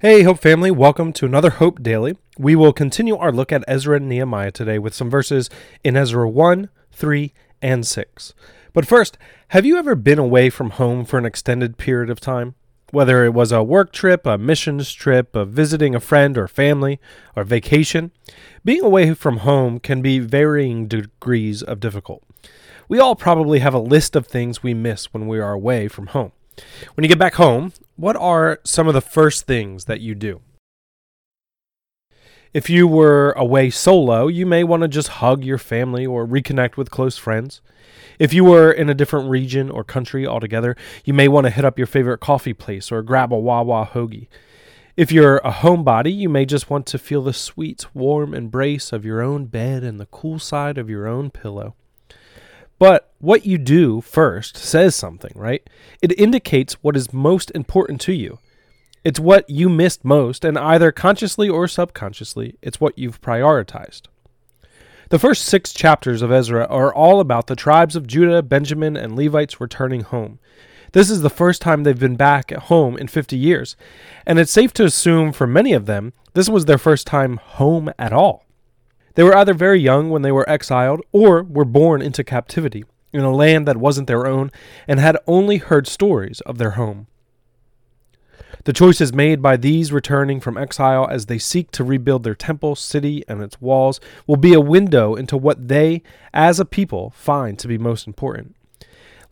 Hey, Hope family, welcome to another Hope Daily. We will continue our look at Ezra and Nehemiah today with some verses in Ezra 1, 3, and 6. But first, have you ever been away from home for an extended period of time? Whether it was a work trip, a missions trip, a visiting a friend or family, or vacation, being away from home can be varying degrees of difficult. We all probably have a list of things we miss when we are away from home. When you get back home, what are some of the first things that you do? If you were away solo, you may want to just hug your family or reconnect with close friends. If you were in a different region or country altogether, you may want to hit up your favorite coffee place or grab a Wawa hoagie. If you're a homebody, you may just want to feel the sweet, warm embrace of your own bed and the cool side of your own pillow. But what you do first says something, right? It indicates what is most important to you. It's what you missed most, and either consciously or subconsciously, it's what you've prioritized. The first six chapters of Ezra are all about the tribes of Judah, Benjamin, and Levites returning home. This is the first time they've been back at home in 50 years, and it's safe to assume for many of them this was their first time home at all. They were either very young when they were exiled or were born into captivity in a land that wasn't their own and had only heard stories of their home. The choices made by these returning from exile as they seek to rebuild their temple, city, and its walls will be a window into what they, as a people, find to be most important.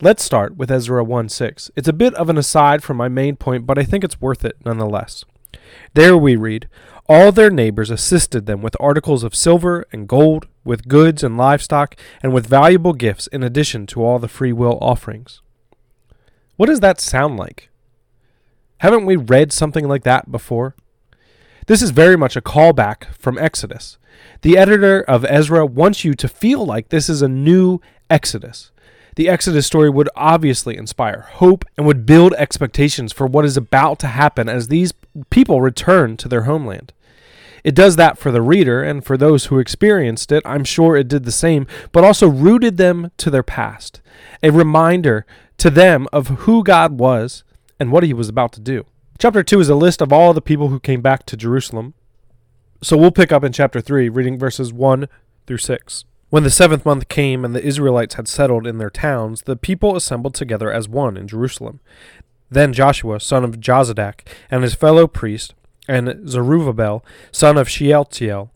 Let's start with Ezra 1 6. It's a bit of an aside from my main point, but I think it's worth it nonetheless. There we read, All their neighbors assisted them with articles of silver and gold, with goods and livestock, and with valuable gifts in addition to all the free will offerings. What does that sound like? Haven't we read something like that before? This is very much a callback from Exodus. The editor of Ezra wants you to feel like this is a new Exodus. The Exodus story would obviously inspire hope and would build expectations for what is about to happen as these people return to their homeland. It does that for the reader, and for those who experienced it, I'm sure it did the same, but also rooted them to their past. A reminder to them of who God was and what he was about to do. Chapter 2 is a list of all the people who came back to Jerusalem. So we'll pick up in chapter 3, reading verses 1 through 6. When the seventh month came and the Israelites had settled in their towns, the people assembled together as one in Jerusalem. Then Joshua, son of Jozadak, and his fellow priest, and Zerubbabel, son of Shealtiel,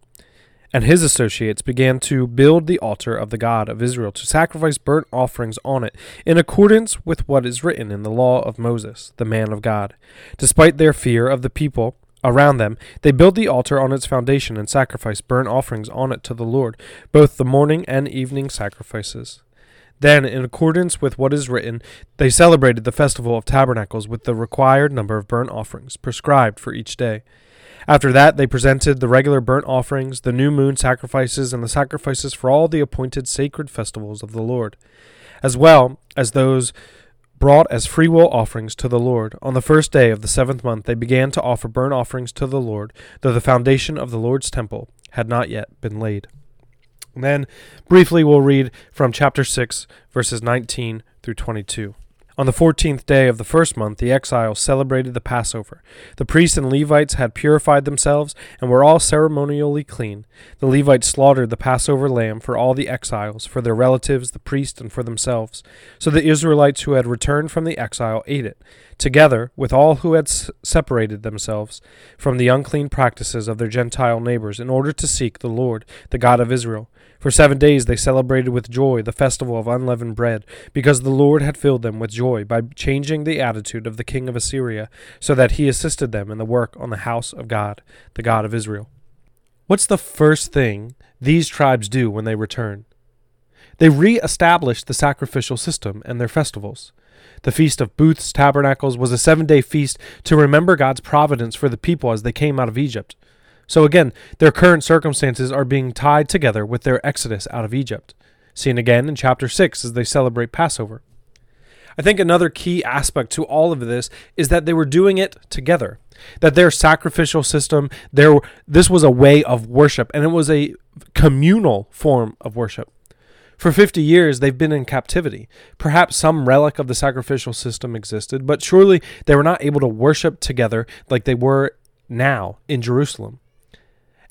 and his associates began to build the altar of the God of Israel to sacrifice burnt offerings on it, in accordance with what is written in the law of Moses, the man of God. Despite their fear of the people, Around them, they built the altar on its foundation and sacrificed burnt offerings on it to the Lord, both the morning and evening sacrifices. Then, in accordance with what is written, they celebrated the festival of tabernacles with the required number of burnt offerings prescribed for each day. After that, they presented the regular burnt offerings, the new moon sacrifices, and the sacrifices for all the appointed sacred festivals of the Lord, as well as those brought as freewill offerings to the Lord. On the first day of the seventh month, they began to offer burnt offerings to the Lord, though the foundation of the Lord's temple had not yet been laid. And then, briefly, we'll read from chapter 6, verses 19 through 22. On the fourteenth day of the first month, the exiles celebrated the Passover. The priests and Levites had purified themselves and were all ceremonially clean. The Levites slaughtered the Passover lamb for all the exiles, for their relatives, the priests, and for themselves. So the Israelites who had returned from the exile ate it, together with all who had separated themselves from the unclean practices of their Gentile neighbors, in order to seek the Lord, the God of Israel. For seven days they celebrated with joy the festival of unleavened bread, because the Lord had filled them with joy by changing the attitude of the king of Assyria, so that he assisted them in the work on the house of God, the God of Israel. What's the first thing these tribes do when they return? They re establish the sacrificial system and their festivals. The Feast of Booths Tabernacles was a seven day feast to remember God's providence for the people as they came out of Egypt. So again, their current circumstances are being tied together with their exodus out of Egypt, seen again in chapter 6 as they celebrate Passover. I think another key aspect to all of this is that they were doing it together. That their sacrificial system, their this was a way of worship and it was a communal form of worship. For 50 years, they've been in captivity. Perhaps some relic of the sacrificial system existed, but surely they were not able to worship together like they were now in Jerusalem.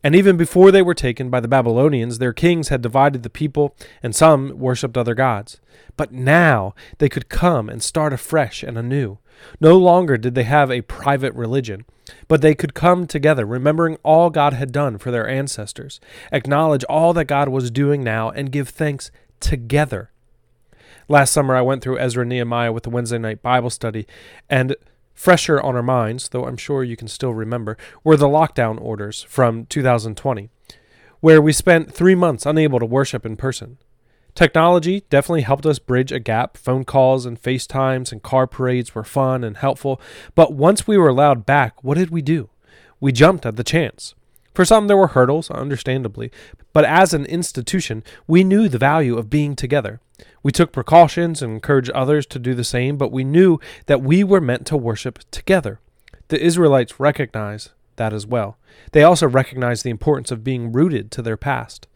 And even before they were taken by the Babylonians, their kings had divided the people, and some worshipped other gods. But now they could come and start afresh and anew. No longer did they have a private religion, but they could come together, remembering all God had done for their ancestors, acknowledge all that God was doing now, and give thanks together. Last summer, I went through Ezra and Nehemiah with the Wednesday night Bible study, and Fresher on our minds, though I'm sure you can still remember, were the lockdown orders from 2020, where we spent three months unable to worship in person. Technology definitely helped us bridge a gap. Phone calls and FaceTimes and car parades were fun and helpful, but once we were allowed back, what did we do? We jumped at the chance. For some, there were hurdles, understandably, but as an institution, we knew the value of being together. We took precautions and encouraged others to do the same, but we knew that we were meant to worship together. The Israelites recognized that as well. They also recognized the importance of being rooted to their past.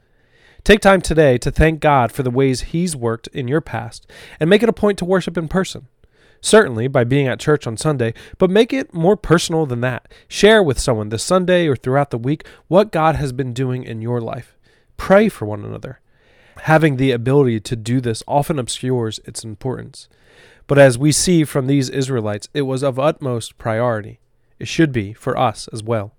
Take time today to thank God for the ways He's worked in your past and make it a point to worship in person. Certainly by being at church on Sunday, but make it more personal than that. Share with someone this Sunday or throughout the week what God has been doing in your life. Pray for one another having the ability to do this often obscures its importance. But as we see from these Israelites, it was of utmost priority. It should be for us as well.